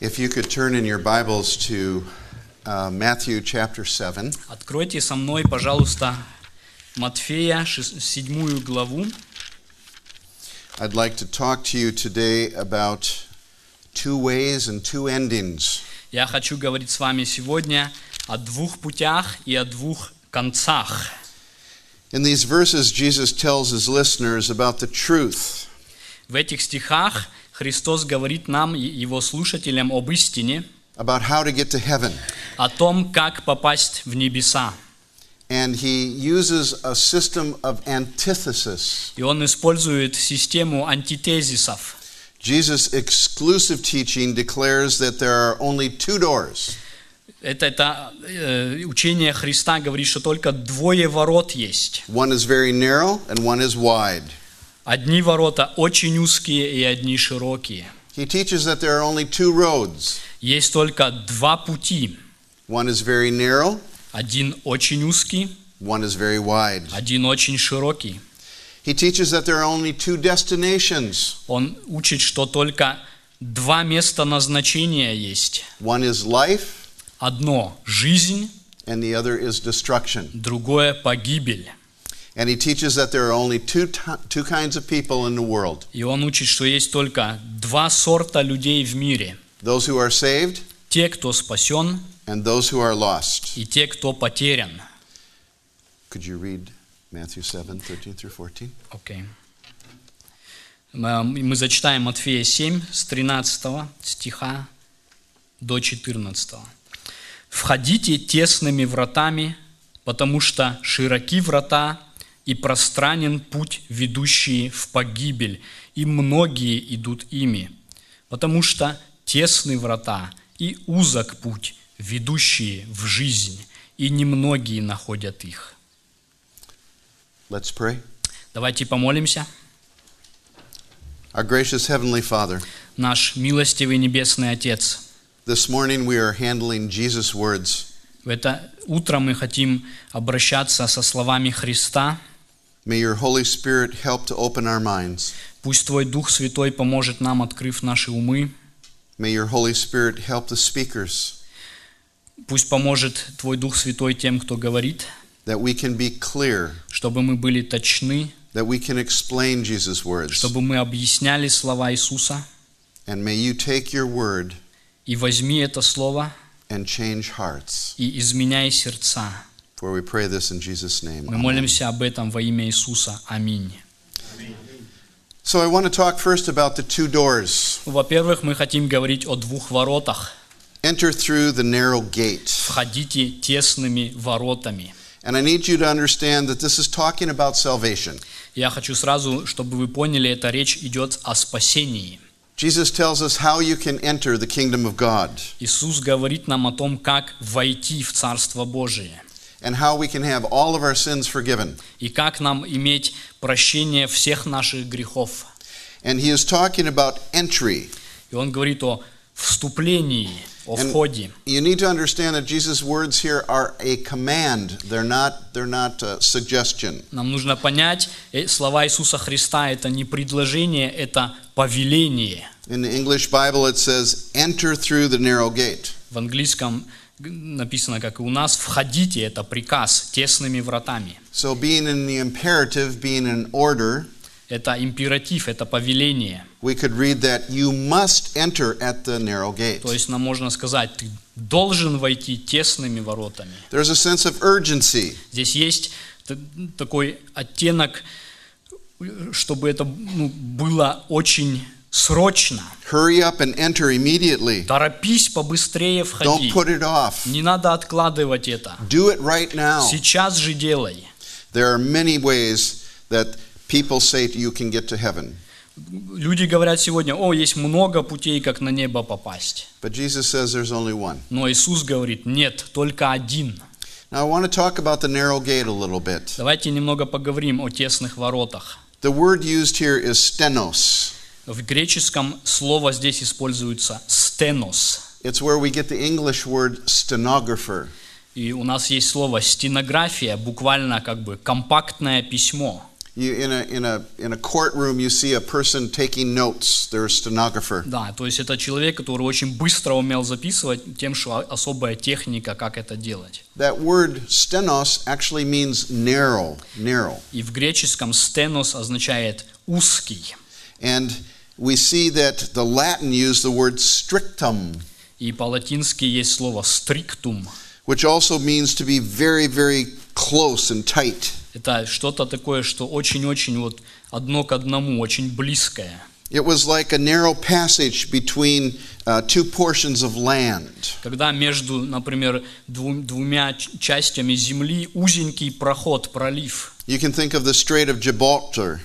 If you could turn in your Bibles to uh, Matthew chapter 7. Откройте со мной, пожалуйста, Матфея, шес- седьмую главу. I'd like to talk to you today about two ways and two endings. Я хочу говорить с вами сегодня о двух путях и о двух концах. In these verses, Jesus tells his listeners about the truth В этих стихах Христос говорит нам, Его слушателям, об истине, about how to get to heaven. о том, как попасть в небеса. And he uses a system of antithesis. И Он использует систему антитезисов. Jesus' exclusive teaching declares that there are only two doors. Это, это э, учение Христа говорит, что только двое ворот есть. One is very narrow and one is wide. Одни ворота очень узкие и одни широкие. He teaches that there are only two roads. Есть только два пути. One is very narrow, Один очень узкий, one is very wide. один очень широкий. He teaches that there are only two destinations. Он учит, что только два места назначения есть. One is life Одно – жизнь, and the other is destruction. другое – погибель. And he teaches that there are only two, two kinds of people in the world И он учит, что есть только два сорта людей в мире. those who are saved Те, кто спасен, and those who are lost. и те, кто потерян. Could you read Matthew 7 13 through 14? Окей. Мы мы зачитаем Матфея 7 с 13 стиха до 14. «Входите тесными вратами, потому что широки врата и пространен путь, ведущий в погибель, и многие идут ими, потому что тесны врата и узок путь, ведущие в жизнь, и немногие находят их». Let's pray. Давайте помолимся. Our gracious Heavenly Father, Наш милостивый Небесный Отец, this morning we are handling Jesus' words. в это утро мы хотим обращаться со словами Христа. May your Holy Spirit help to open our minds. Пусть Твой Дух Святой поможет нам, открыв наши умы. May your Holy Spirit help the speakers Пусть поможет Твой Дух Святой тем, кто говорит, that we can be clear, чтобы мы были точны, that we can explain Jesus' words. чтобы мы объясняли слова Иисуса. And may you take your word И возьми это слово and change hearts. и изменяй сердца. For we pray this in Jesus' name. Мы молимся об этом во имя Иисуса. Аминь. So I want to talk first about the two doors. Во-первых, мы хотим говорить о двух воротах. Enter through the narrow gate. Входите тесными воротами. And I need you to understand that this is talking about salvation. Я хочу сразу, чтобы вы поняли, эта речь идет о спасении. Jesus tells us how you can enter the kingdom of God Иисус говорит нам о том, как войти в Царство Божие and how we can have all of our sins forgiven. и как нам иметь прощение всех наших грехов. And he is talking about entry. И Он говорит о вступлении, о And входе. you need to understand that Jesus' words here are a command. They're not, they're not a suggestion. Нам нужно понять, э, слова Иисуса Христа – это не предложение, это повеление. In the English Bible, it says, enter through the narrow gate. В английском написано, как и у нас, «входите» – это приказ тесными вратами. So, being in the imperative, being in order, Это императив, это повеление. we could read that you must enter at the narrow gate. То есть нам можно сказать, ты должен войти тесными воротами. There's a sense of urgency. Здесь есть такой оттенок, чтобы это ну, было очень срочно. Hurry up and enter immediately. Торопись побыстрее входи. Don't put it off. Не надо откладывать это. Do it right now. Сейчас же делай. There are many ways that people say you can get to heaven. Люди говорят сегодня, о, есть много путей, как на небо попасть. But Jesus says there's only one. Но Иисус говорит, нет, только один. Now, I want to talk about the narrow gate a little bit. Давайте немного поговорим о тесных воротах. The word used here is stenos. В греческом слово здесь используется стенос. It's where we get the English word stenographer. И у нас есть слово стенография, буквально как бы компактное письмо. You, in, a, in, a, in a courtroom, you see a person taking notes. They're a stenographer. Да, то есть это человек, который очень быстро умел записывать, тем, что особая техника, как это делать. That word stenos actually means narrow, narrow. И в греческом стенос означает узкий. And we see that the Latin used the word strictum, И по-латински есть слово стриктум. which also means to be very, very close and tight. Это что-то такое, что очень-очень вот одно к одному, очень близкое. It was like a narrow passage between uh, two portions of land. Когда между, например, дву- двумя ч- частями земли узенький проход, пролив. You can think of the Strait of Gibraltar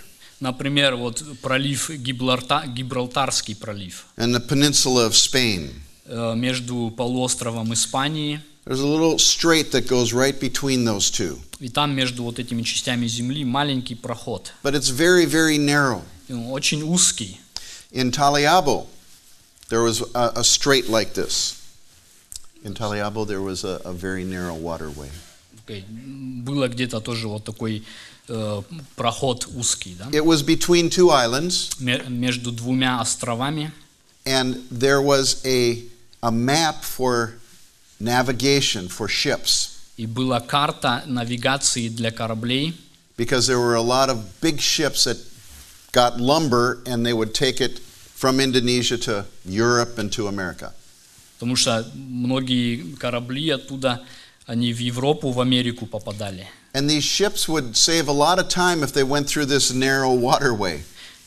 Например, вот пролив Гибралта- Гибралтарский пролив and the peninsula of Spain. э, между полуостровом Испании There's a little strait that goes right between those two. и там между вот этими частями земли маленький проход. But it's very, very narrow. Очень узкий. In Taliabo, there was a, a strait like this. In Taliabo, there was a, a very narrow waterway. Окей, Было где-то тоже вот такой э, проход узкий, да? It was between two islands, Ме- между двумя островами. and there was a, a map for navigation for ships И была карта навигации для кораблей, because there were a lot of big ships that got lumber and they would take it from Indonesia to Europe and to America. потому что многие корабли оттуда, они в Европу, в Америку попадали. And these ships would save a lot of time if they went through this narrow waterway.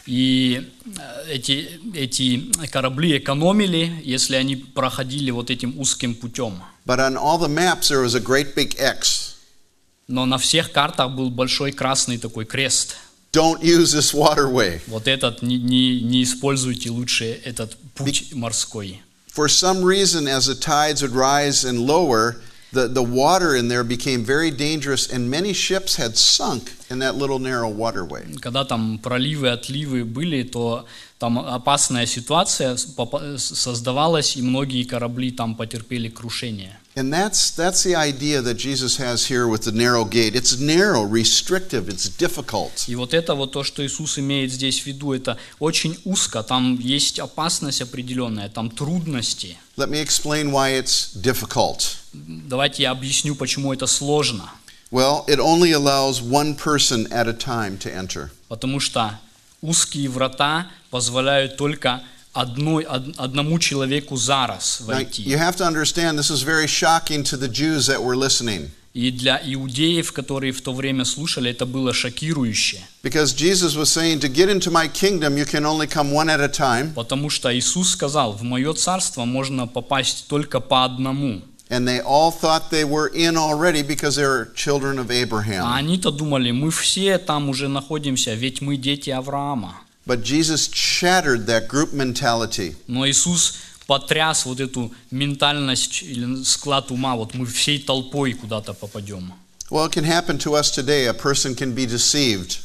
И э, эти, эти корабли экономили, если они проходили вот этим узким путем. But on all the maps, there was a great big X. Но на всех картах был большой красный такой крест. Don't use this waterway. Вот этот, не, не, не используйте лучше этот путь морской. For some reason, as the tides would rise and lower, the, the water in there became very dangerous, and many ships had sunk in that little narrow waterway. Когда там проливы, отливы были, то там опасная ситуация создавалась, и многие корабли там потерпели крушение. And that's, that's the idea that Jesus has here with the narrow gate. It's narrow, restrictive, it's difficult. И вот это вот то, что Иисус имеет здесь в виду, это очень узко, там есть опасность определенная, там трудности. Let me explain why it's difficult. Давайте я объясню, почему это сложно. Well, it only allows one person at a time to enter. Потому что узкие врата позволяют только одной, од- одному человеку за раз Now, войти. you have to understand this is very shocking to the Jews that were listening И для иудеев, которые в то время слушали, это было шокирующе. Потому что Иисус сказал, в мое царство можно попасть только по одному. And they all thought they were in already because they were children of А Abraham. они-то думали, мы все там уже находимся, ведь мы дети Авраама. But Jesus shattered that group mentality. Но Иисус потряс вот эту ментальность или склад ума, вот мы всей толпой куда-то попадем. Well, it can happen to us today. A person can be deceived.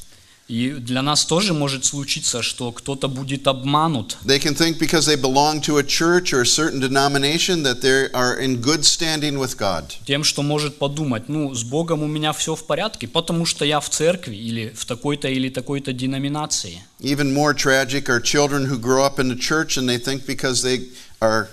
И для нас тоже может случиться, что кто-то будет обманут. They can think because they belong to a church or a certain denomination that they are in good standing with God. Тем, что может подумать, ну, с Богом у меня все в порядке, потому что я в церкви или в такой-то или такой-то деноминации. Even more tragic are children who grow up in the church and they think because they are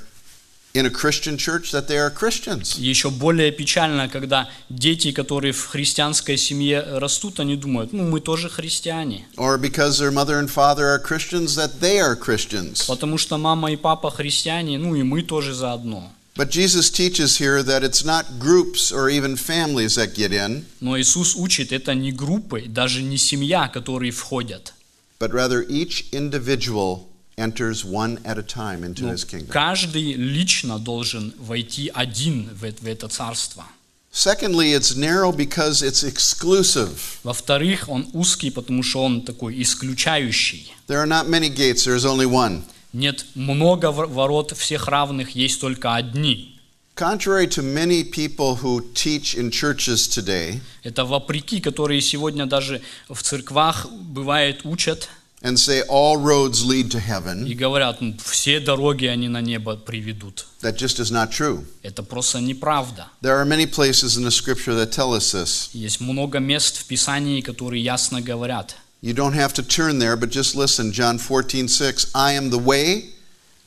in a Christian church that they are Christians. Еще более печально, когда дети, которые в христианской семье растут, они думают, ну, мы тоже христиане. Or because their mother and father are Christians that they are Christians. Потому что мама и папа христиане, ну и мы тоже заодно. But Jesus teaches here that it's not groups or even families that get in, Но Иисус учит, это не группы, даже не семья, которые входят. but rather each individual enters one at a time into Но his kingdom. каждый лично должен войти один в это, в это царство. Secondly, it's narrow because it's exclusive. Во-вторых, он узкий, потому что он такой исключающий. There are not many gates, there is only one. Нет много вор- ворот всех равных, есть только одни. Contrary to many people who teach in churches today, Это вопреки, которые сегодня даже в церквах бывает учат. and say all roads lead to и heaven, говорят, «Ну, все дороги они на небо приведут. that just is not true. Это просто неправда. There are many places in the scripture that tell us this. Есть много мест в Писании, которые ясно говорят. You don't have to turn there, but just listen. John 14, 6. I am the way,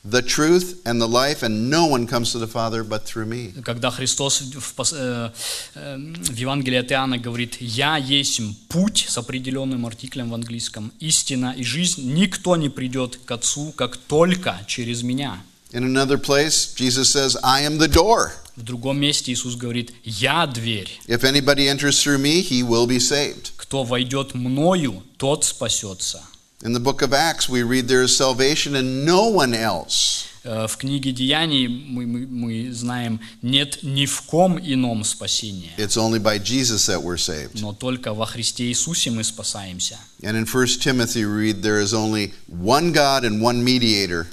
the truth, and the life, and no one comes to the Father but through me. Когда Христос в, э, э, в Евангелии от Иоанна говорит «Я есть путь» с определенным артиклем в английском, «истина и жизнь, никто не придет к Отцу, как только через Меня». In another place, Jesus says, I am the door. В другом месте Иисус говорит «Я дверь». If anybody enters through me, he will be saved. Кто войдет мною, тот спасется. In the book of Acts, we read there is salvation in no one else. Э, В книге Деяний мы, мы- мы знаем, нет ни в ком ином спасения, It's only by Jesus that we're saved. но только во Христе Иисусе мы спасаемся. And in 1 Timothy, we read there is only one God and one mediator.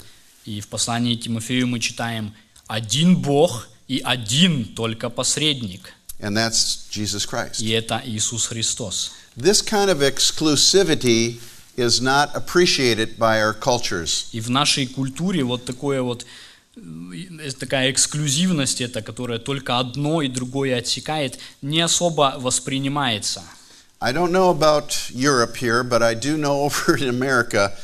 И в послании Тимофею мы читаем «один Бог и один только посредник». and that's Jesus Christ. И это Иисус Христос. This kind of exclusivity is not appreciated by our cultures. И в нашей культуре вот такое вот э, такая эксклюзивность, это, которая только одно и другое отсекает, не особо воспринимается. I don't know about Europe here, but I do know over in America,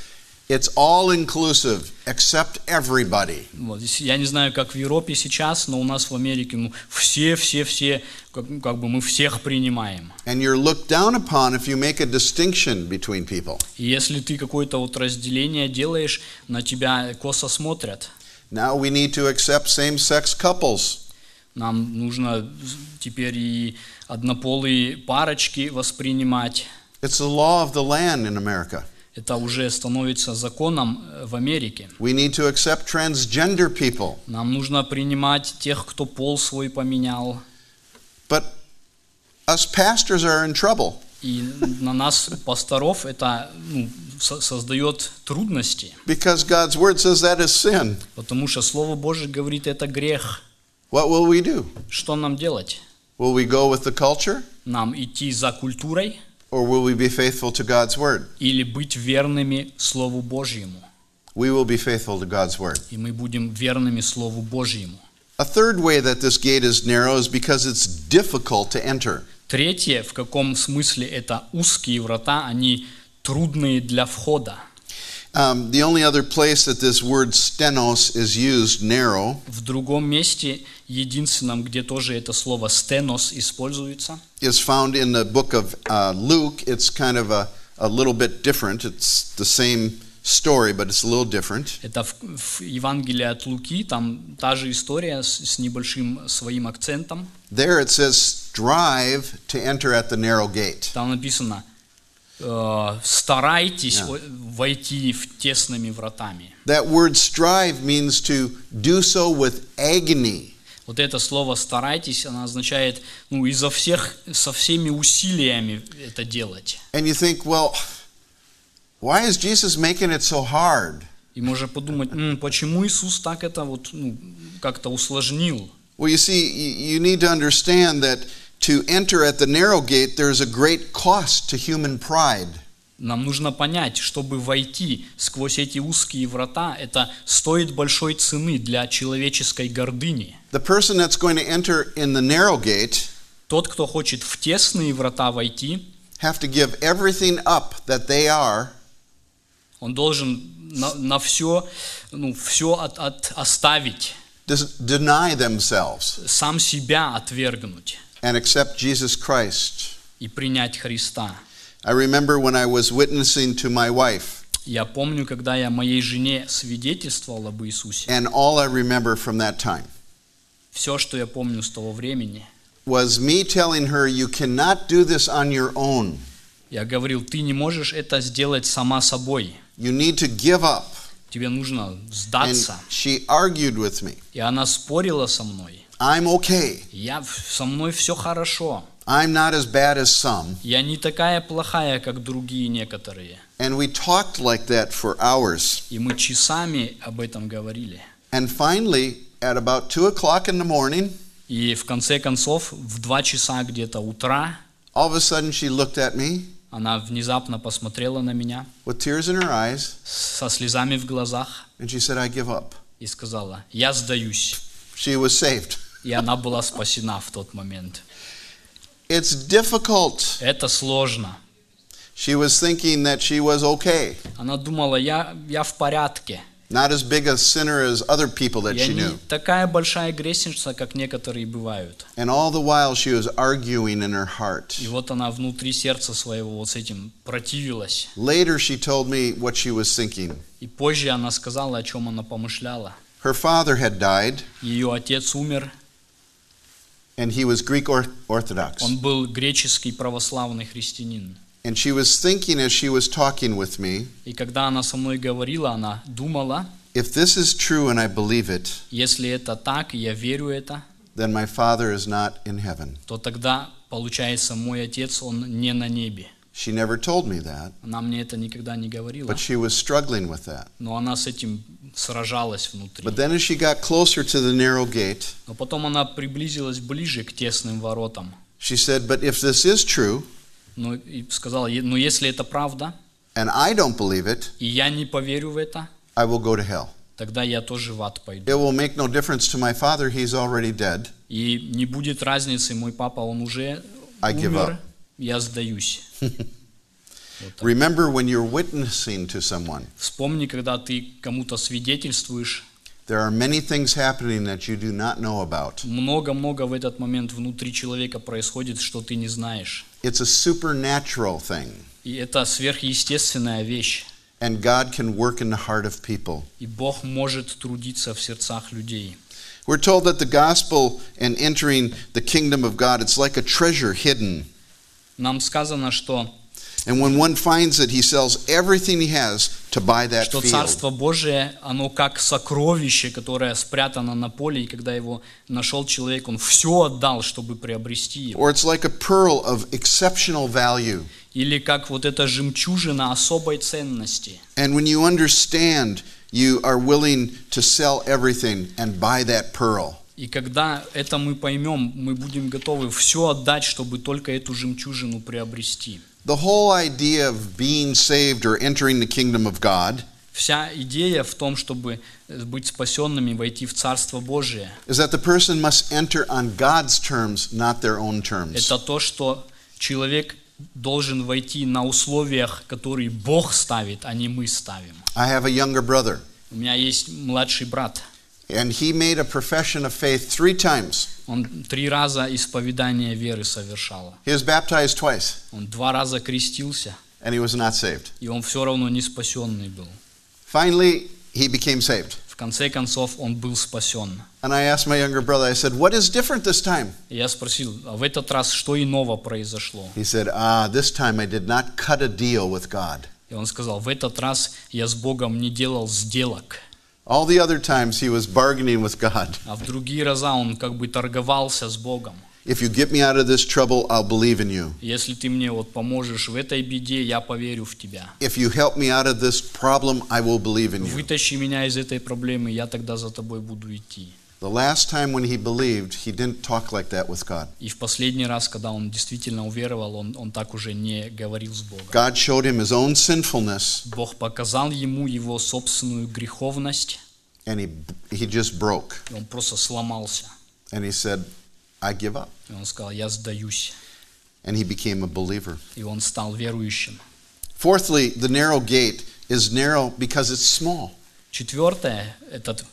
it's all inclusive except everybody. Вот. Я не знаю, как в Европе сейчас, но у нас в Америке ну, все, все, все, как, как бы мы всех принимаем. And you're looked down upon if you make a distinction between people. И если ты какое-то вот разделение делаешь, на тебя косо смотрят. Now we need to accept same sex couples. Нам нужно теперь и однополые парочки воспринимать. It's the law of the land in America. Это уже становится законом э, в Америке. We need to accept transgender people. Нам нужно принимать тех, кто пол свой поменял. But us pastors are in trouble И на нас, пасторов, это ну, со- создает трудности, because God's word says that is sin. потому что Слово Божие говорит, это грех. What will we do? Что нам делать? Will we go with the culture Нам идти за культурой or will we be faithful to God's word? или быть верными Слову Божьему? We will be faithful to God's word. И мы будем верными Слову Божьему. A third way that this gate is narrow is because it's difficult to enter. Третье, в каком смысле это узкие врата, они трудные для входа. Um, the only other place that this word stenos is used, narrow, В другом месте, единственном, где тоже это слово «стенос» используется, is found in the book of uh, Luke. It's kind of a, a little bit different. It's the same story, but it's a little different. это в, в Евангелии от Луки, там та же история с, с небольшим своим акцентом. There it says, strive to enter at the narrow gate. Там написано э, «старайтесь Yeah. войти в тесными вратами». That word strive means to do so with agony. Вот это слово «старайтесь», оно означает, ну, изо всех, со всеми усилиями это делать. And you think, well, why is Jesus making it so hard? И можно подумать, «М, почему Иисус так это вот, ну, как-то усложнил? Well, you see, you need to understand that to enter at the narrow gate, there's a great cost to human pride. Нам нужно понять, чтобы войти сквозь эти узкие врата, это стоит большой цены для человеческой гордыни. The person that's going to enter in the narrow gate Тот, кто хочет в тесные врата войти, have to give everything up that they are он должен на, на все, ну, все от, от- оставить, deny themselves сам себя отвергнуть and accept Jesus Christ. и принять Христа. I remember when I was witnessing to my wife, Я помню, когда я моей жене свидетельствовал об Иисусе, and all I remember from that time все, что я помню с того времени, was me telling her, You cannot do this on your own. я говорил, ты не можешь это сделать сама собой, You need to give up. тебе нужно And сдаться. she argued with me. И она спорила со мной. I'm okay. Я, со мной все хорошо. I'm not as bad as some. Я не такая плохая, как другие некоторые. And we talked like that for hours. И мы часами об этом говорили. And finally, at about 2 o'clock in the morning, И в конце концов, в два часа где-то утра, all of a sudden she looked at me Она внезапно посмотрела на меня with tears in her eyes, со слезами в глазах and she said, I give up. и сказала, я сдаюсь. She was saved. И она была спасена в тот момент. It's difficult. Это сложно. She was thinking that she was okay, Она думала, я, я в порядке. not as big a sinner as other people that she knew. такая большая грешница, как некоторые бывают. And all the while she was arguing in her heart. И вот она внутри сердца своего вот с этим противилась. Later she told me what she was thinking. И позже она сказала, о чем она помышляла. Her father had died, Ее отец умер, and he was Greek or- Orthodox. он был греческий православный христианин. And she was thinking as she was talking with me, И когда она со мной говорила, она думала, if this is true and I believe it, если это так, и я верю это, then my father is not in heaven. то тогда, получается, мой отец, он не на небе. She never told me that, Она мне это никогда не говорила, but she was struggling with that. но она с этим сражалась внутри. But then as she got closer to the narrow gate, Но потом она приблизилась ближе к тесным воротам. she said, But if this is true, Ну и сказала, «Е- ну если это правда, and I don't believe it, и я не поверю в это, I will go to hell. тогда я тоже в ад пойду. It will make no difference to my father, he's already dead. И не будет разницы, мой папа, он уже I give умер, up. я сдаюсь. Вот так. Remember when you're witnessing to someone, Вспомни, когда ты кому-то свидетельствуешь, there are many things happening that you do not know about. много-много в этот момент внутри человека происходит, что ты не знаешь. It's a supernatural thing, И это сверхъестественная вещь. and God can work in the heart of people. И Бог может трудиться в сердцах людей. We're told that the gospel and entering the kingdom of God, it's like a treasure hidden. Нам сказано, что, And when one finds it, he sells everything he has to buy that что. Царство Божие, оно как сокровище, которое спрятано на поле, и когда его нашел человек, он все отдал, чтобы приобрести его. Or it's like a pearl of exceptional value. Или как вот эта жемчужина особой ценности. And when you understand, you are willing to sell everything and buy that pearl. И когда это мы поймем, мы будем готовы все отдать, чтобы только эту жемчужину приобрести. The whole idea of being saved or entering the kingdom of God Вся идея в том, чтобы э, быть спасенными, войти в Царство Божие, is that the person must enter on God's terms, not their own terms. это то, что человек должен войти на условиях, которые Бог ставит, а не мы ставим. I have a younger brother, У меня есть младший брат. and he made a profession of faith three times. Он три раза исповедание веры совершал. He was baptized twice, Он два раза крестился, and he was not saved. и он все равно не спасенный был. Finally, he became saved. В конце концов, он был спасен. And I asked my younger brother, I said, What is different this time? И я спросил, а в этот раз что иного произошло? He said, Ah, this time I did not cut a deal with God. И он сказал, в этот раз я с Богом не делал сделок, All the other times he was bargaining with God. а в другие раза он как бы торговался с Богом. If you get me out of this trouble, I'll believe in you. Если ты мне вот поможешь в этой беде, я поверю в тебя. If you help me out of this problem, I will believe in you. Вытащи меня из этой проблемы, я тогда за тобой буду идти. The last time when he believed, he didn't talk like that with God. И в последний раз, когда он действительно уверовал, он, он так уже не говорил с Богом. God showed him his own sinfulness, Бог показал ему его собственную греховность, and he, he just broke. и он просто сломался. And he said, I give up. И он сказал, я сдаюсь. And he became a believer. И он стал верующим. Fourthly, the narrow gate is narrow because it's small. Четвертое, этот у-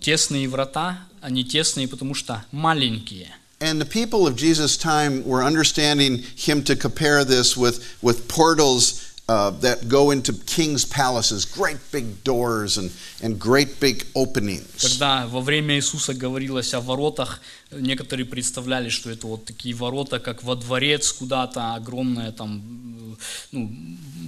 тесные врата, они тесные, потому что маленькие. And the people of Jesus' time were understanding him to compare this with, with portals uh, that go into king's palaces, great big doors and, and great big openings. Когда во время Иисуса говорилось о воротах, некоторые представляли, что это вот такие ворота, как во дворец куда-то, огромные там, ну,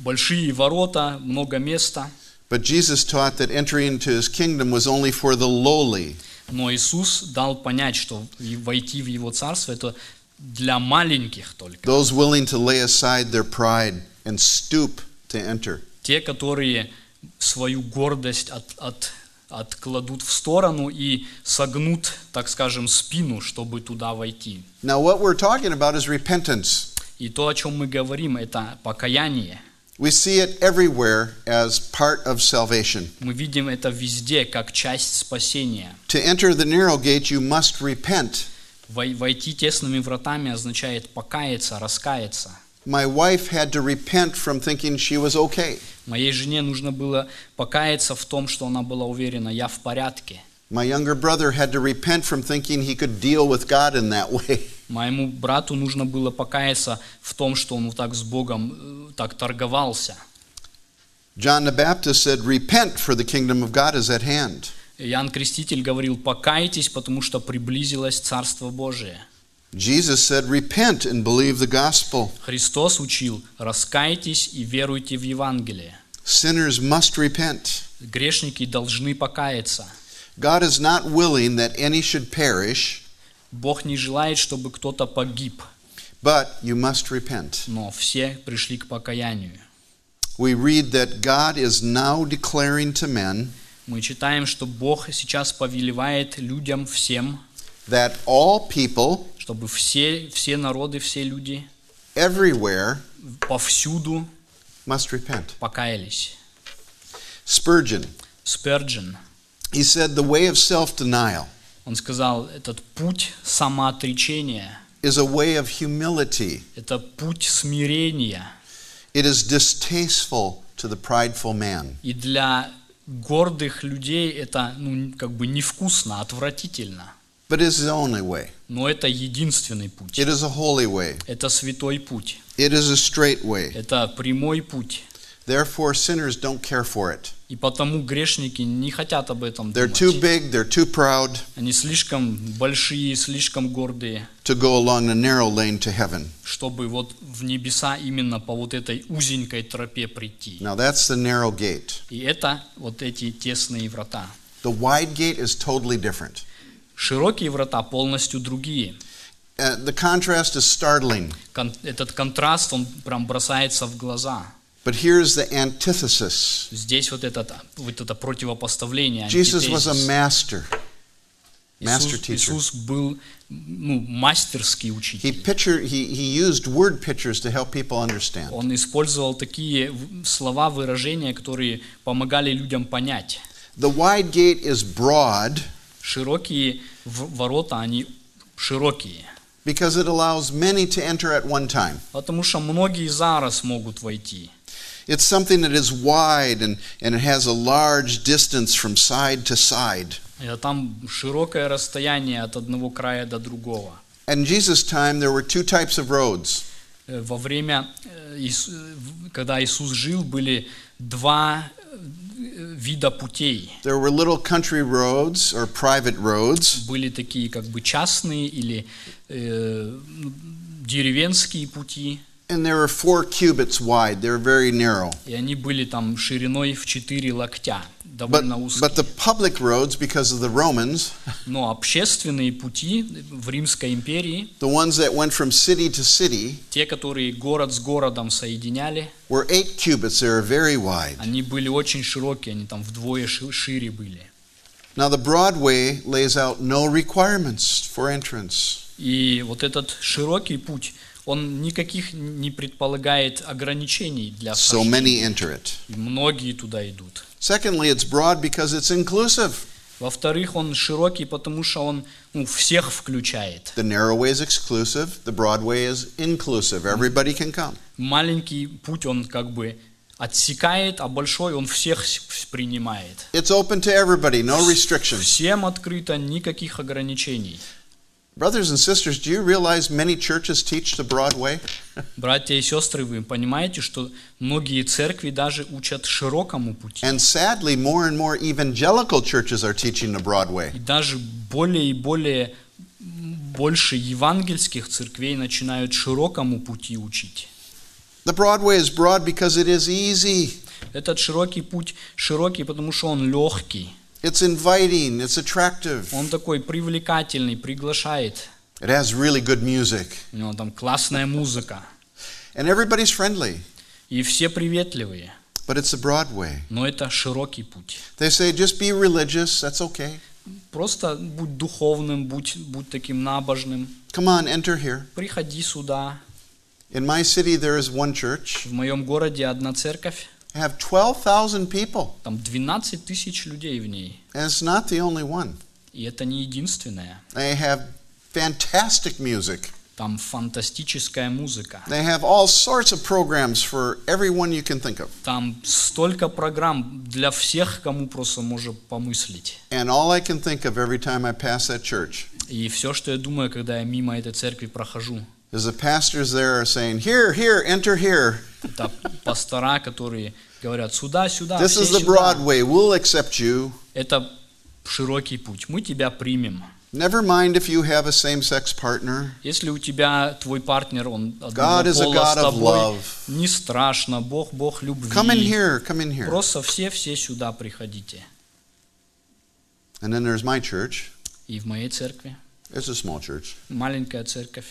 большие ворота, много места. But Jesus taught that entering into his kingdom was only for the lowly. Но Иисус дал понять, что войти в Его Царство – это для маленьких только. Those willing to lay aside their pride and stoop to enter. Те, которые свою гордость от, от, откладут в сторону и согнут, так скажем, спину, чтобы туда войти. Now, what we're talking about is repentance. И то, о чем мы говорим, это покаяние. We see it everywhere as part of salvation. Мы видим это везде, как часть спасения. To enter the narrow gate, you must repent. Вой- Войти тесными вратами означает покаяться, раскаяться. My wife had to repent from thinking she was okay. Моей жене нужно было покаяться в том, что она была уверена, я в порядке. My younger brother had to repent from thinking he could deal with God in that way. Моему брату нужно было покаяться в том, что он вот так с Богом э, так торговался. John the Baptist said, Repent, for the kingdom of God is at hand. Иоанн Креститель говорил, покайтесь, потому что приблизилось Царство Божие. Jesus said, Repent and believe the gospel. Христос учил, раскайтесь и веруйте в Евангелие. Sinners must repent. Грешники должны покаяться. God is not willing that any should perish, Бог не желает, чтобы кто-то погиб, but you must repent. но все пришли к покаянию. We read that God is now declaring to men Мы читаем, что Бог сейчас повелевает людям всем, that all people чтобы все, все народы, все люди everywhere повсюду must repent. покаялись. Spurgeon, Сперджин, he said, the way of self denial он сказал, этот путь самоотречения, is a way of humility. это путь смирения. It is distasteful to the prideful man. И для гордых людей это ну, как бы невкусно, отвратительно. But it is the only way. Но это единственный путь. It is a holy way. Это святой путь. It is a straight way. Это прямой путь. Therefore, sinners don't care for it. И потому грешники не хотят об этом They're too думать. big, they're too proud Они слишком большие, слишком гордые, to go along the narrow lane to heaven. чтобы вот в небеса именно по вот этой узенькой тропе прийти. Now, that's the narrow gate. И это вот эти тесные врата. The wide gate is totally different. Широкие врата полностью другие. Uh, the contrast is startling, Кон- этот контраст, он прям бросается в глаза. But here's the antithesis Здесь вот, этот, вот это противопоставление, Jesus was a master, master teacher. Иисус был ну, мастерский He, учитель. picture, he, he used word pictures to help people understand. Он использовал такие слова, выражения, которые помогали людям понять. The wide gate is broad Широкие ворота, они широкие. because it allows many to enter at one time. Потому что многие зараз могут войти. It's something that is wide and, and it has a large distance from side to side. Это там широкое расстояние от одного края до другого. In Jesus' time, there were two types of roads. Э, Во время, э, Ис- э, в- когда Иисус жил, были два э, вида путей. There were little country roads or private roads, Были такие как бы частные или э, ну, деревенские пути, and they were four cubits wide. They were very narrow. и они были там шириной в 4 локтя, But, довольно but the узкие. public roads, because of the Romans, Но общественные пути в Римской империи, the ones that went from city to city, те, которые город с городом соединяли, were eight cubits. They were very wide. они были очень широкие, они там вдвое ши- шире были. Now, the broad way lays out no requirements for entrance. И вот этот широкий путь, он никаких не предполагает ограничений для So many enter it. И многие туда идут. Secondly, it's broad because it's inclusive. Во-вторых, он широкий, потому что он ну, всех включает. The narrow way is exclusive, the broad way is inclusive. Everybody can come. Маленький путь он как бы отсекает, а большой он всех принимает. It's open to everybody, no restrictions. Всем открыто, никаких ограничений. Brothers and sisters, do you realize many churches teach the broad way? Братья и сестры, вы понимаете, что многие церкви даже учат широкому пути. And sadly, more and more evangelical churches are teaching the broad way. И даже более и более больше евангельских церквей начинают широкому пути учить. The broad way is broad because it is easy, Этот широкий путь широкий, потому что он легкий. It's inviting, it's attractive, Он такой привлекательный, приглашает. it has really good music, У него там классная музыка. and everybody's friendly. И все приветливые. But it's the broad way. Но это широкий путь. They say, just be religious, that's okay. Просто будь духовным, будь, будь таким набожным. Come on, enter here. Приходи сюда. In my city, there is one church. В моем городе одна церковь, I have 12,000 people, там 12 тысяч людей в ней. and it's not the only one. И это не единственное. They have fantastic music. Там фантастическая музыка. They have all sorts of programs for everyone you can think of. Там столько программ для всех, кому просто можно помыслить. And all I can think of every time I pass that church И все, что я думаю, когда я мимо этой церкви прохожу, is the pastors there are saying, Here, here, enter here. это пастора, которые говорят, сюда, сюда, This все is the broad way. We'll accept you. Это широкий путь. Мы тебя примем. Never mind if you have a same sex partner. Если у тебя твой партнер, он God is a God of love. не страшно, Бог, Бог любви. Come in here, come in here. Просто все-все сюда приходите. And then there's my church. И в моей церкви, It's a small church. маленькая церковь,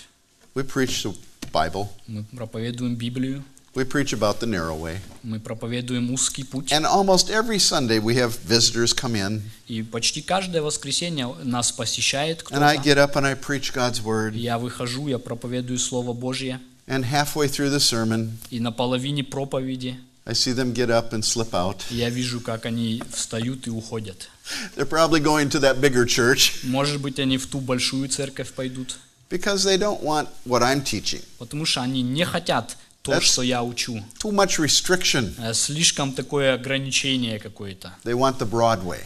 We preach the Bible. мы проповедуем Библию, We preach about the narrow way. мы проповедуем узкий путь. And almost every Sunday we have visitors come in. И почти каждое воскресенье нас посещает And I кто-то. get up and I preach God's word. Я выхожу, я проповедую Слово Божье, And halfway through the sermon, и на половине проповеди I see them get up and slip out. я вижу, как они встают и уходят. They're probably going to that bigger church Может быть, они в ту большую церковь пойдут, Because they don't want what I'm teaching. потому что они не хотят то, That's- что я учу. Too much restriction. Э, Слишком такое ограничение какое-то. They want the broad way.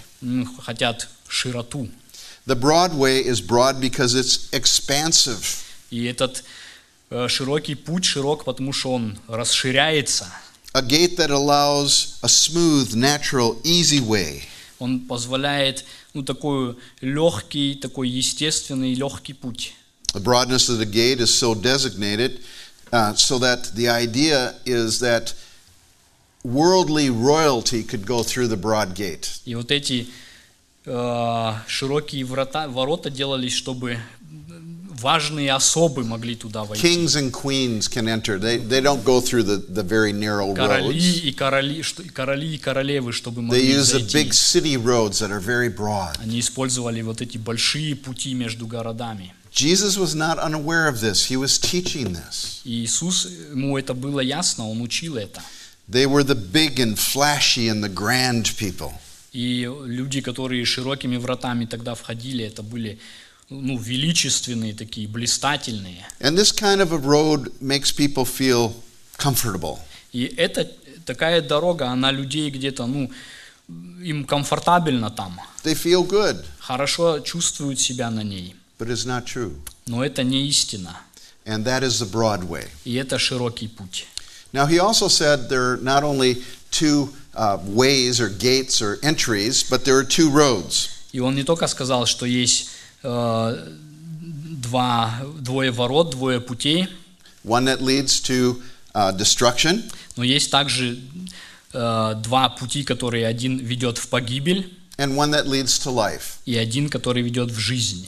Хотят широту. The broad way is broad because it's expansive. И этот э, широкий путь широк, потому что он расширяется. A gate that allows a smooth, natural, easy way. Он позволяет ну, такой легкий, такой естественный легкий путь. The broadness of the gate is so designated uh, so that the idea is that worldly royalty could go through the broad gate. И вот эти э, широкие врата, ворота делались, чтобы важные особы могли туда войти. Kings and queens can enter. They, they don't go through the, the very narrow Короли roads. и короли, что, и короли и королевы, чтобы They могли use the зайти. big city roads that are very broad. Они использовали вот эти большие пути между городами. Jesus was not unaware of this. He was teaching this. Иисус, ему это было ясно, он учил это. They were the big and flashy and the grand people. И люди, которые широкими вратами тогда входили, это были ну, величественные такие, блистательные. And this kind of a road makes people feel comfortable. И это такая дорога, она людей где-то, ну, им комфортабельно там, They feel good, хорошо чувствуют себя на ней. But it's not true. Но это не истина, And that is the broad way. и это широкий путь. Now, he also said there are not only two uh, ways or gates or entries, but there are two roads. И он не только сказал, что есть э, два, двое ворот, двое путей, One that leads to uh, destruction, но есть также э, два пути, которые один ведет в погибель, and one that leads to life. и один, который ведет в жизнь.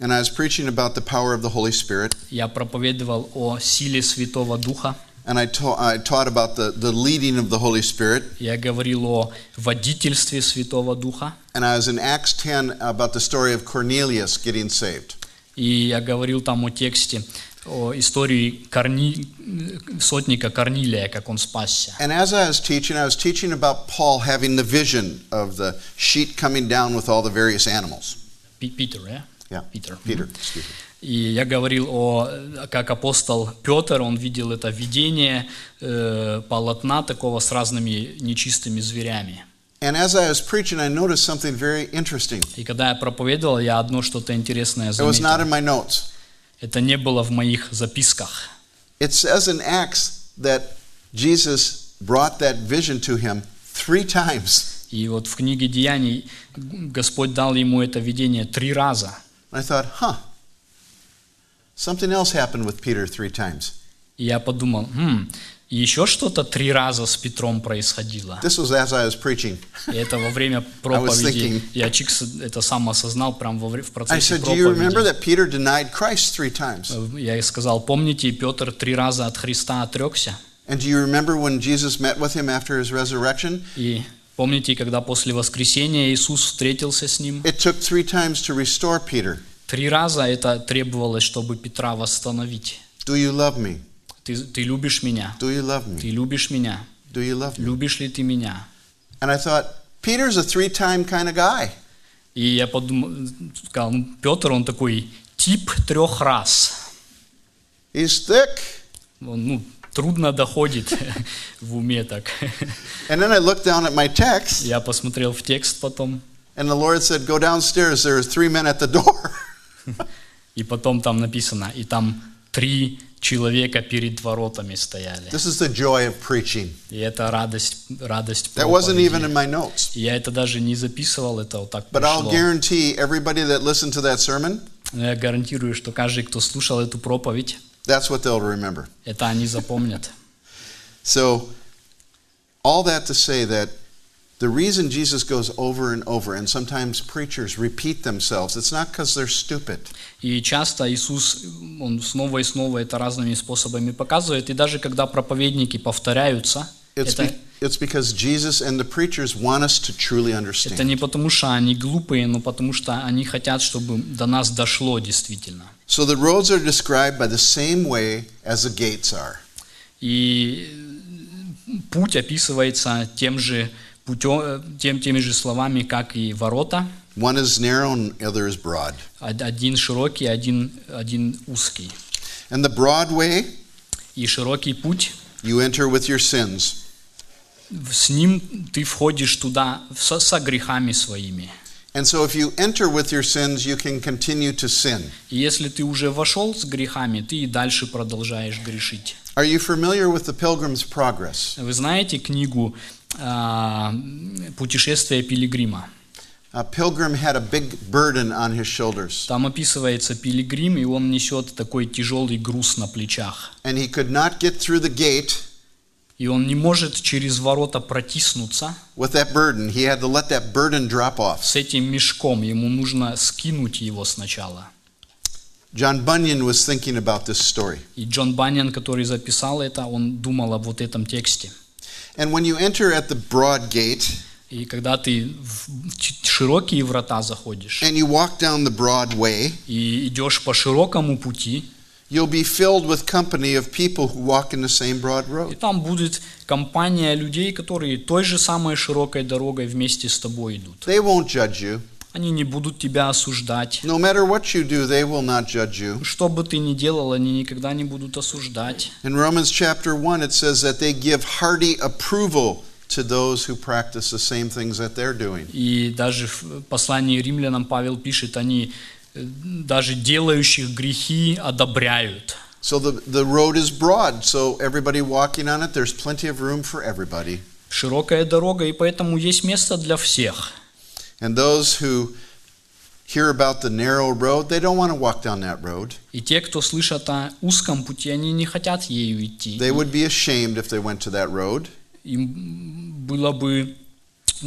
and I was preaching about the power of the Holy Spirit, Я проповедовал о силе Святого Духа. and I, ta- I taught about the, the leading of the Holy Spirit, Я говорил о водительстве Святого Духа. and I was in Acts 10 about the story of Cornelius getting saved. И я говорил там о тексте, о истории Корни... сотника Корнилия, как он спасся. And as I was teaching, I was teaching about Paul having the vision of the sheet coming down with all the various animals. Пи- Питер, э? Yeah, Питер. Me. И я говорил о, как апостол Петр, он видел это видение э, полотна такого с разными нечистыми зверями. And as I was preaching, I noticed something very interesting. И когда я проповедовал, я одно что-то интересное It was not заметил. in my notes. Это не было в моих записках. It says in Acts that Jesus brought that vision to him three times. И вот в книге Деяний Господь дал ему это видение три раза. I thought, huh, something else happened with Peter three times. Я подумал, «Хм, еще что-то три раза с Петром происходило. This was as I was preaching. И это во время проповеди. Я чикс это сам осознал прям во в I процессе said, Do you remember проповеди. that Peter denied Christ three times? Я сказал, помните, Петр три раза от Христа отрекся? And do you remember when Jesus met with him after his resurrection? И помните, когда после воскресения Иисус встретился с ним? It took three times to restore Peter. Три раза это требовалось, чтобы Петра восстановить. Do you love me? Ты, ты любишь меня? Do you love me? Ты любишь меня? Do you love me? Любишь ли ты меня? And I thought, Peter's a three time kind of guy. И я подумал, сказал, ну, Петр, он такой тип трех раз. He's thick. Он, ну, трудно доходит в уме так. And then I looked down at my text, Я посмотрел в текст потом, and the Lord said, Go downstairs. There are three men at the door. и потом там написано, и там три человека перед воротами стояли. this is the joy of preaching. И это радость, радость That wasn't even in my notes. Я это даже не записывал, это вот так But I'll guarantee everybody that listened to that sermon, я гарантирую, что каждый, кто слушал эту проповедь, that's what they'll remember. это они запомнят. So, all that to say that the reason Jesus goes over and over, and sometimes preachers repeat themselves, it's not because they're stupid. И часто Иисус, Он снова и снова это разными способами показывает. И даже когда проповедники повторяются, It's, это, be- it's because Jesus and the preachers want us to truly это understand. не потому, что они глупые, но потому, что они хотят, чтобы до нас дошло действительно. So the roads are described by the same way as the gates are. И путь описывается тем же путем, тем, теми же словами, как и ворота. One is narrow and the other is broad. Од- Один широкий, один, один узкий. And the broad way, И широкий путь, you enter with your sins. С ним ты входишь туда со, со грехами своими. And so if you enter with your sins, you can continue to sin. Если ты уже вошел с грехами, ты и дальше продолжаешь грешить. Are you familiar with the Pilgrim's Progress? Вы знаете книгу а, «Путешествие пилигрима»? A pilgrim had a big burden on his shoulders, Там описывается пилигрим, и он несет такой тяжелый груз на плечах. and he could not get through the gate И он не может через ворота протиснуться with that burden. He had to let that burden drop off. с этим мешком. Ему нужно скинуть его сначала. John Bunyan was thinking about this story. И Джон Баньян, который записал это, он думал о вот этом тексте. And when you enter at the broad gate И когда ты в широкие врата заходишь and you walk down the broad way, и идешь по широкому пути, you'll be filled with company of people who walk in the same broad и road. там будет компания людей, которые той же самой широкой дорогой вместе с тобой идут. They won't judge you. Они не будут тебя осуждать. No matter what you do, they will not judge you. Что бы ты ни делал, они никогда не будут осуждать. In Romans chapter 1, it says that they give hearty approval to those who practice the same things that they're doing. И даже в послании римлянам Павел пишет, они э, даже делающих грехи одобряют. So the, the road is broad, so everybody walking on it, there's plenty of room for everybody. Широкая дорога, и поэтому есть место для всех. And those who hear about the narrow road, they don't want to walk down that road. И те, кто слышат о узком пути, они не хотят ею идти. They would be ashamed if they went to that road, Им было бы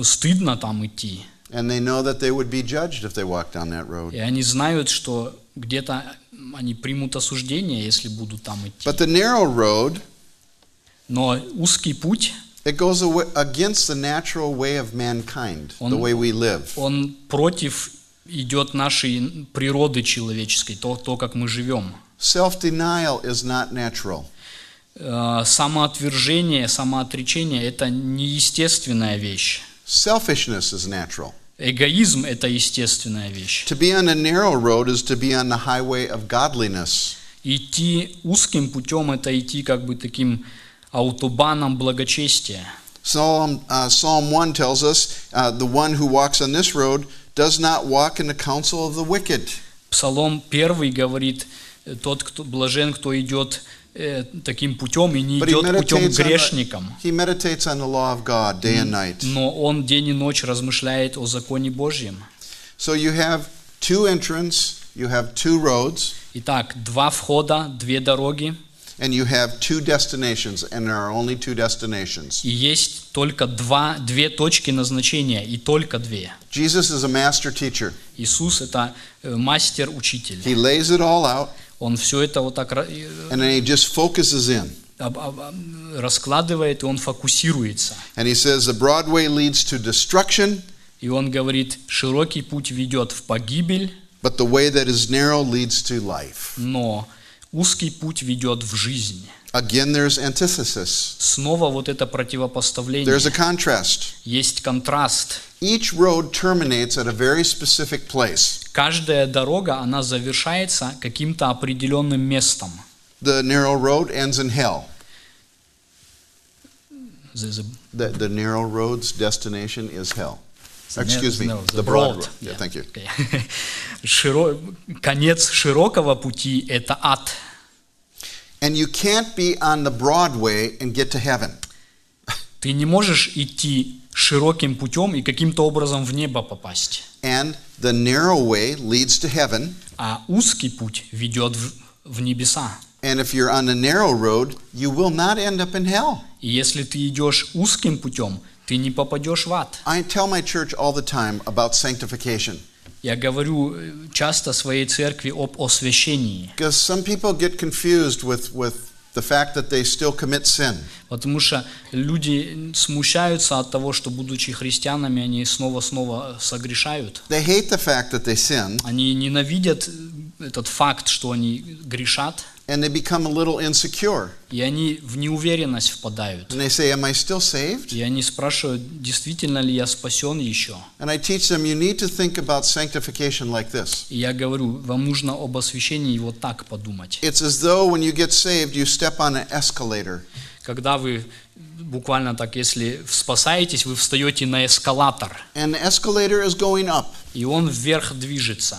стыдно там идти. And they know that they would be judged if they walked down that road. И они знают, что где-то они примут осуждение, если будут там идти. But the narrow road, Но узкий путь, it goes against the natural way of mankind, the Он- way we live. он против идет нашей природы человеческой, то, то как мы живем. Self denial is not natural. Э, Самоотвержение, самоотречение – это неестественная вещь. Selfishness is natural. Эгоизм – это естественная вещь. To be on a narrow road is to be on the highway of godliness. Идти узким путем – это идти как бы таким аутобаном благочестия. Psalm, uh, Psalm 1 tells us uh, the one who walks on this road does not walk in the counsel of the wicked. Псалом 1 говорит, э, тот, кто блажен, кто идет э, таким путем и не But идет путем грешником. Но он день и ночь размышляет о законе Божьем. So you have two entrance, you have two roads, Итак, два входа, две дороги. and you have two destinations, and there are only two destinations. И есть только два, две точки назначения, и только две. Jesus is a master teacher. Иисус – это э, мастер-учитель. He lays it all out, Он все это вот так ра- э, and then he just focuses in. об- об- об- раскладывает, и он фокусируется. And he says the broad way leads to destruction, И он говорит, широкий путь ведет в погибель, but the way that is narrow leads to life. но узкий путь ведет в жизнь. Again, there's antithesis. Снова вот это противопоставление. There's a contrast. Есть контраст. Each road terminates at a very specific place. Каждая дорога, она завершается каким-то определенным местом. The narrow road ends in hell. The- the- The, narrow road's destination is hell. Excuse me, the broad road. Yeah, thank you. Конец широкого пути – это ад. And you can't be on the broad way and get to heaven. Ты не можешь идти широким путем и каким-то образом в небо попасть. And the narrow way leads to heaven. А узкий путь ведет в, в небеса. And if you're on the narrow road, you will not end up in hell. И если ты идешь узким путем, ты не попадешь в ад. I tell my church all the time about sanctification. Я говорю э, часто своей церкви об освящении, Because some people get confused with, with the fact that they still commit sin. потому что люди смущаются от того, что, будучи христианами, они снова-снова согрешают. They hate the fact that they sin, Они ненавидят этот факт, что они грешат, and they become a little insecure. и они в неуверенность впадают. And they say, Am I still saved? И они спрашивают, действительно ли я спасен еще? And I teach them, You need to think about sanctification like this. И я говорю, вам нужно об освящении вот так подумать. It's as though when you get saved, you step on an escalator. Когда вы буквально так, если спасаетесь, вы встаете на эскалатор, And the escalator is going up. и он вверх движется.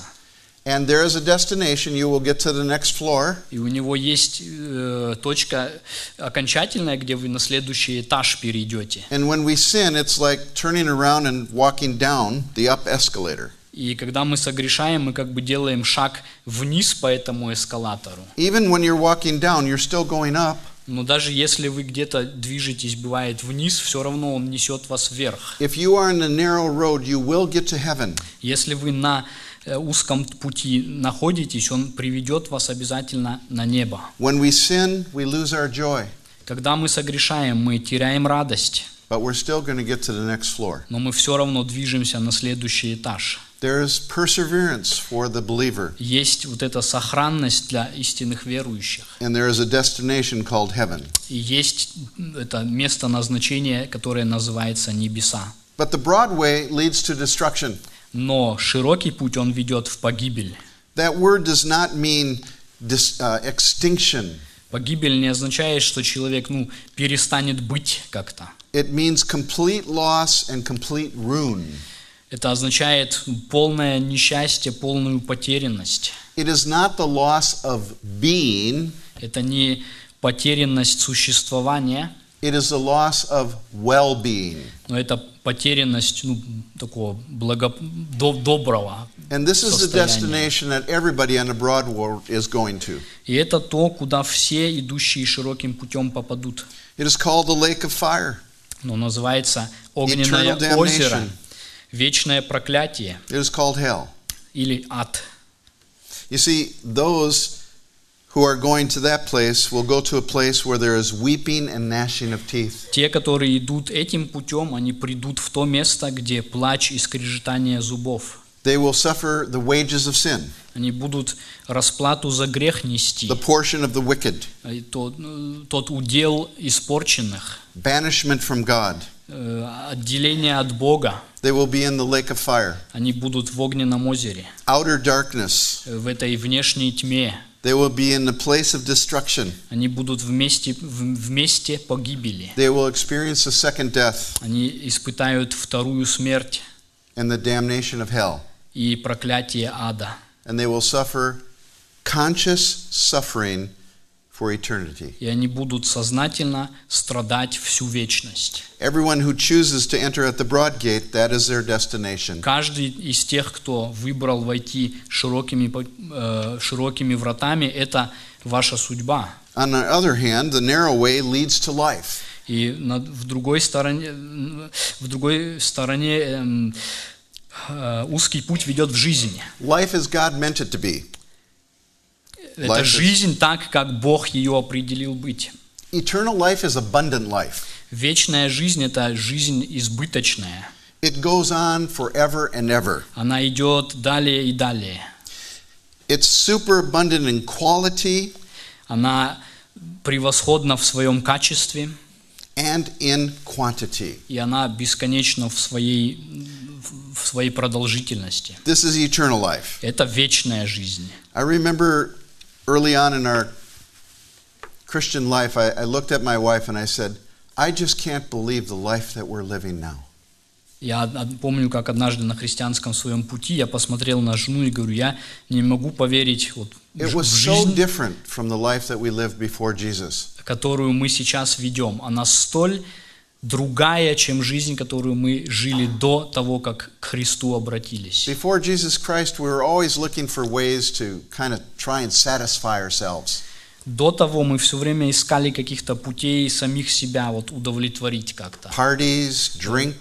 And there is a destination. You will get to the next floor. И у него есть э, точка окончательная, где вы на следующий этаж перейдете. And when we sin, it's like turning around and walking down the up escalator. И когда мы согрешаем, мы как бы делаем шаг вниз по этому эскалатору. Even when you're walking down, you're still going up. Но даже если вы где-то движетесь, бывает, вниз, все равно он несет вас вверх. If you are in the narrow road, you will get to heaven. Если вы на э, узком пути находитесь, он приведет вас обязательно на небо. When we sin, we lose our joy, Когда мы согрешаем, мы теряем радость, but we're still going to get to the next floor. но мы все равно движемся на следующий этаж. There is perseverance for the believer, Есть вот эта сохранность для истинных верующих. and there is a destination called heaven. И есть это место назначения, которое называется небеса. But the broad way leads to destruction. Но широкий путь, он ведет в погибель. That word does not mean dis, uh, extinction. Погибель не означает, что человек ну, перестанет быть как-то. It means complete loss and complete ruin. Это означает полное несчастье, полную потерянность. It is not the loss of being, Это не потерянность существования, it is the loss of well being. но это потерянность ну, такого благо, до- доброго. And this is the destination that everybody on the broad road is going to. И это то, куда все идущие широким путем попадут. It is called the lake of fire, Но называется огненное Eternal озеро, вечное проклятие it is called hell. или ад. You see, those who are going to that place will go to a place where there is weeping and gnashing of teeth. Те, которые идут этим путем, они придут в то место, где плач и скрежетание зубов. They will suffer the wages of sin, Они будут расплату за грех нести. the portion of the wicked, И Тот, э, тот удел испорченных, banishment from God. э, отделение от Бога. They will be in the lake of fire, Они будут в огненном озере, outer darkness. э, в этой внешней тьме. They will be in the place of destruction. Они будут вместе, в, вместе погибели. They will experience a second death Они испытают вторую смерть and the damnation of hell. и проклятие ада. And they will suffer conscious suffering for eternity. И они будут сознательно страдать всю вечность. Everyone who chooses to enter at the broad gate, that is their destination. Каждый из тех, кто выбрал войти широкими, по- э, широкими вратами, это ваша судьба. On the other hand, the narrow way leads to life. И на- в другой стороне, м, в другой стороне эм, э, узкий путь ведет в жизнь. Life as God meant it to be. Это жизнь так, как Бог ее определил быть. Eternal life is abundant life. Вечная жизнь – это жизнь избыточная. It goes on forever and ever. Она идет далее и далее. It's superabundant in quality Она превосходна в своем качестве, and in quantity. и она бесконечна в своей, в своей продолжительности. This is eternal life. Это вечная жизнь. I remember early on in our Christian life, I, I looked at my wife and I said, I just can't believe the life that we're living now. Я од- помню, как однажды на христианском своем пути я посмотрел на жену и говорю, я не могу поверить вот, в It ж- was в so жизнь, different from the life that we lived before Jesus. которую мы сейчас ведем. Она столь другая, чем жизнь, которую мы жили до того, как к Христу обратились. Before Jesus Christ, we were always looking for ways to kind of try and satisfy ourselves. До того мы все время искали каких-то путей самих себя вот удовлетворить как-то. Parties, drink,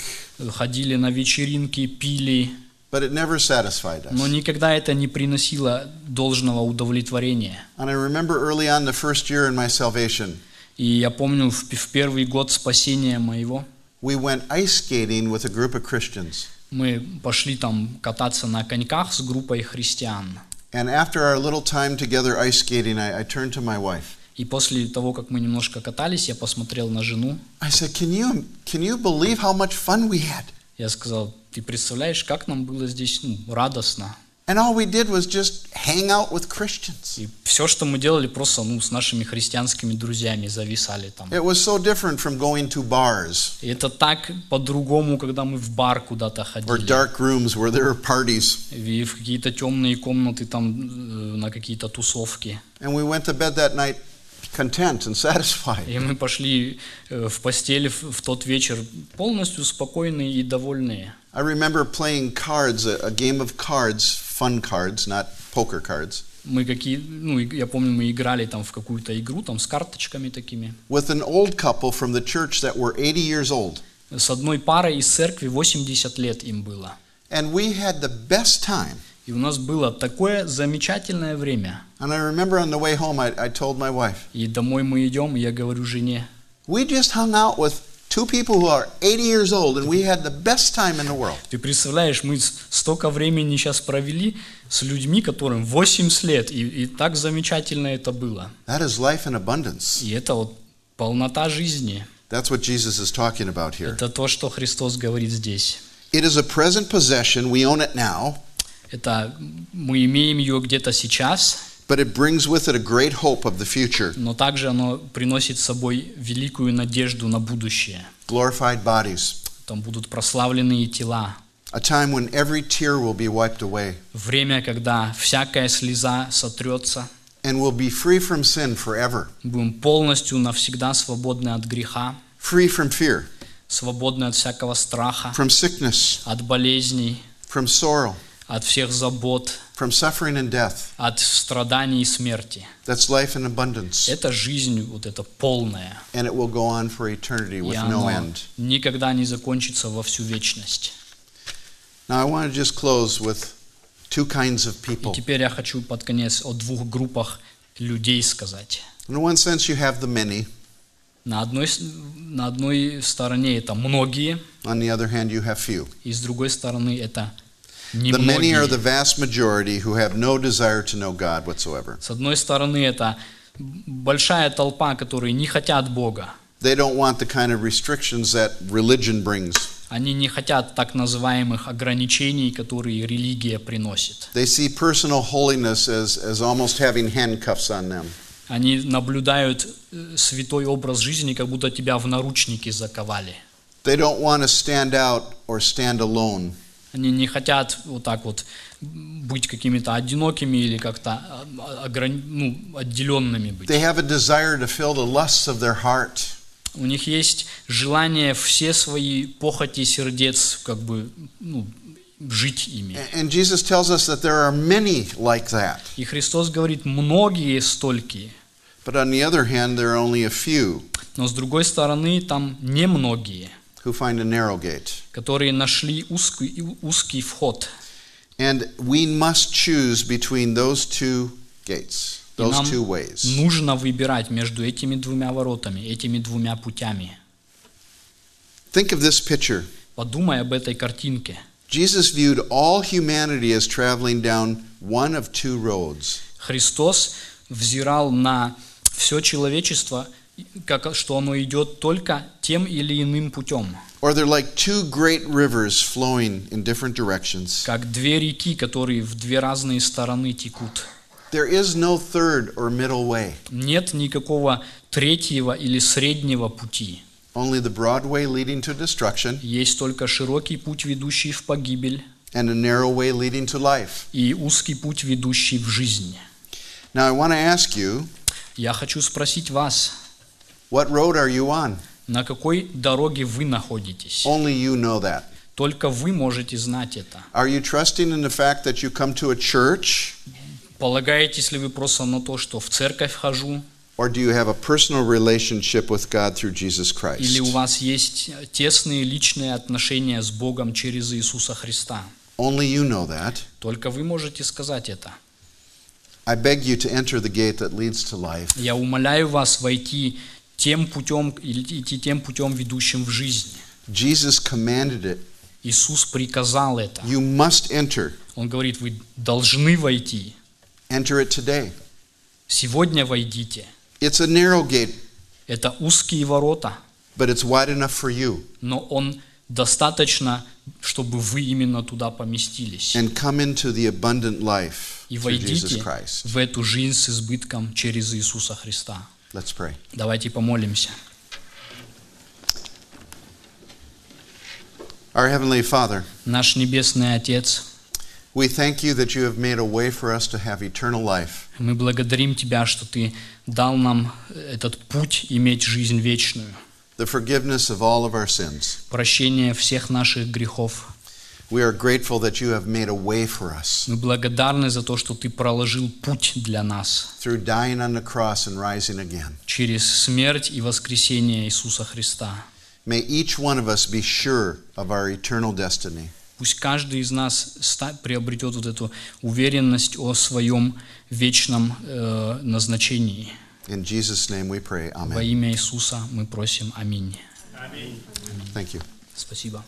Ходили на вечеринки, пили, but it never satisfied но us. никогда это не приносило должного удовлетворения. And I remember early on the first year in my salvation, И я помню, в, в первый год спасения моего we went ice skating with a group of Christians. мы пошли там кататься на коньках с группой христиан. And after our little time together ice skating, I, I turned to my wife. И после того, как мы немножко катались, я посмотрел на жену. I said, Can you, can you believe how much fun we had? Я сказал, ты представляешь, как нам было здесь ну, радостно. And all we did was just hang out with Christians. И все, что мы делали, просто ну, с нашими христианскими друзьями зависали там. It was so different from going to bars И это так по-другому, когда мы в бар куда-то or ходили. dark rooms where there were parties. И в какие-то темные комнаты там э, на какие-то тусовки. And we went to bed that night content and satisfied. И мы пошли э, в постель в, в тот вечер полностью спокойные и довольные. I remember playing cards, a, a game of cards, fun cards, not poker cards, Мы какие, ну, и я помню, мы играли там в какую-то игру там с карточками такими. with an old couple from the church that were 80 years old. С одной парой из церкви 80 лет им было. And we had the best time. И у нас было такое замечательное время. And I remember on the way home, I, I told my wife, И домой мы идем, и я говорю жене, we just hung out with two people who are 80 years old, and we had the best time in the world. ты представляешь, мы столько времени сейчас провели с людьми, которым 80 лет, и, и так замечательно это было. That is life in abundance. И это вот полнота жизни. That's what Jesus is talking about here. Это то, что Христос говорит здесь. It is a present possession, we own it now, Это мы имеем ее где-то сейчас, but it brings with it a great hope of the future. Но также оно приносит с собой великую надежду на будущее. glorified bodies, Там будут прославленные тела. a time when every tear will be wiped away, Время, когда всякая слеза сотрется. and we'll be free from sin forever, Будем полностью навсегда свободны от греха, free from fear, свободны от всякого страха, from sickness, от болезней, from sorrow, от всех забот, from suffering and death. от страданий и смерти. That's life in abundance, Это жизнь вот эта полная. and it will go on for eternity И with no end. никогда не закончится во всю вечность. Now, I want to just close with two kinds of И people. теперь я хочу под конец о двух группах людей сказать. In one sense, you have the many, На одной, на одной стороне это многие, on the other hand, you have few. и с другой стороны это The many are the немногие. vast majority who have no desire to know God whatsoever. С одной стороны это большая толпа, которые не хотят Бога. They don't want the kind of restrictions that religion brings. Они не хотят так называемых ограничений, которые религия приносит. They see personal holiness as, as almost having handcuffs on them. Они наблюдают э, святой образ жизни, как будто тебя в наручники заковали. They don't want to stand out or stand alone. Они не хотят вот так вот быть какими-то одинокими или как-то а, ограни- ну, отделенными быть. They have a desire to fill the lusts of their heart. У них есть желание все свои похоти сердец как бы ну, жить ими. And Jesus tells us that there are many like that. И Христос говорит, многие столькие. But on the other hand, there are only a few Но с другой стороны, там немногие, who find a narrow gate. которые нашли узкий, узкий вход. And we must choose between those two gates, those two ways. нужно выбирать между этими двумя воротами, этими двумя путями. Think of this picture. Подумай об этой картинке. Jesus viewed all humanity as traveling down one of two roads. Христос взирал на все человечество, как, что оно идет только тем или иным путем. Or they're like two great rivers flowing in different directions. Как две реки, которые в две разные стороны текут. There is no third or middle way, Нет никакого третьего или среднего пути. only the broad way leading to destruction Есть только широкий путь, ведущий в погибель, and a narrow way leading to life. и узкий путь, ведущий в жизнь. Now, I want to ask you, Я хочу спросить вас, what road are you on? на какой дороге вы находитесь? Only you know that. Только вы можете знать это. Are you trusting in the fact that you come to a church, Полагаетесь ли вы просто на то, что в церковь хожу, or do you have a personal relationship with God through Jesus или у Christ? вас есть тесные личные отношения с Богом через Иисуса Христа? Only you know that. Только вы можете сказать это. I beg you to enter the gate that leads to life. Я умоляю вас войти тем путем, идти тем путем, ведущим в жизнь. Jesus commanded it. Иисус приказал это. You must enter. Он говорит, вы должны войти. Enter it today. Сегодня войдите. It's a narrow gate, Это узкие ворота, but it's wide enough for you. но он достаточно, чтобы вы именно туда поместились. And come into the abundant life И войдите в эту жизнь с избытком через Иисуса Христа. Let's pray. Давайте помолимся. Our Heavenly Father, Наш Небесный Отец, we thank you that you have made a way for us to have eternal life. мы благодарим Тебя, что Ты дал нам этот путь иметь жизнь вечную, the forgiveness of all of our sins. прощение всех наших грехов. We are grateful that you have made a way for us Мы благодарны за то, что Ты проложил путь для нас through dying on the cross and rising again. через смерть и воскресение Иисуса Христа. May each one of us be sure of our eternal destiny. Пусть каждый из нас приобретет вот эту уверенность о своем вечном э, назначении. In Jesus' name we pray. Во Amen. имя Иисуса мы просим. Аминь. Thank you. Спасибо.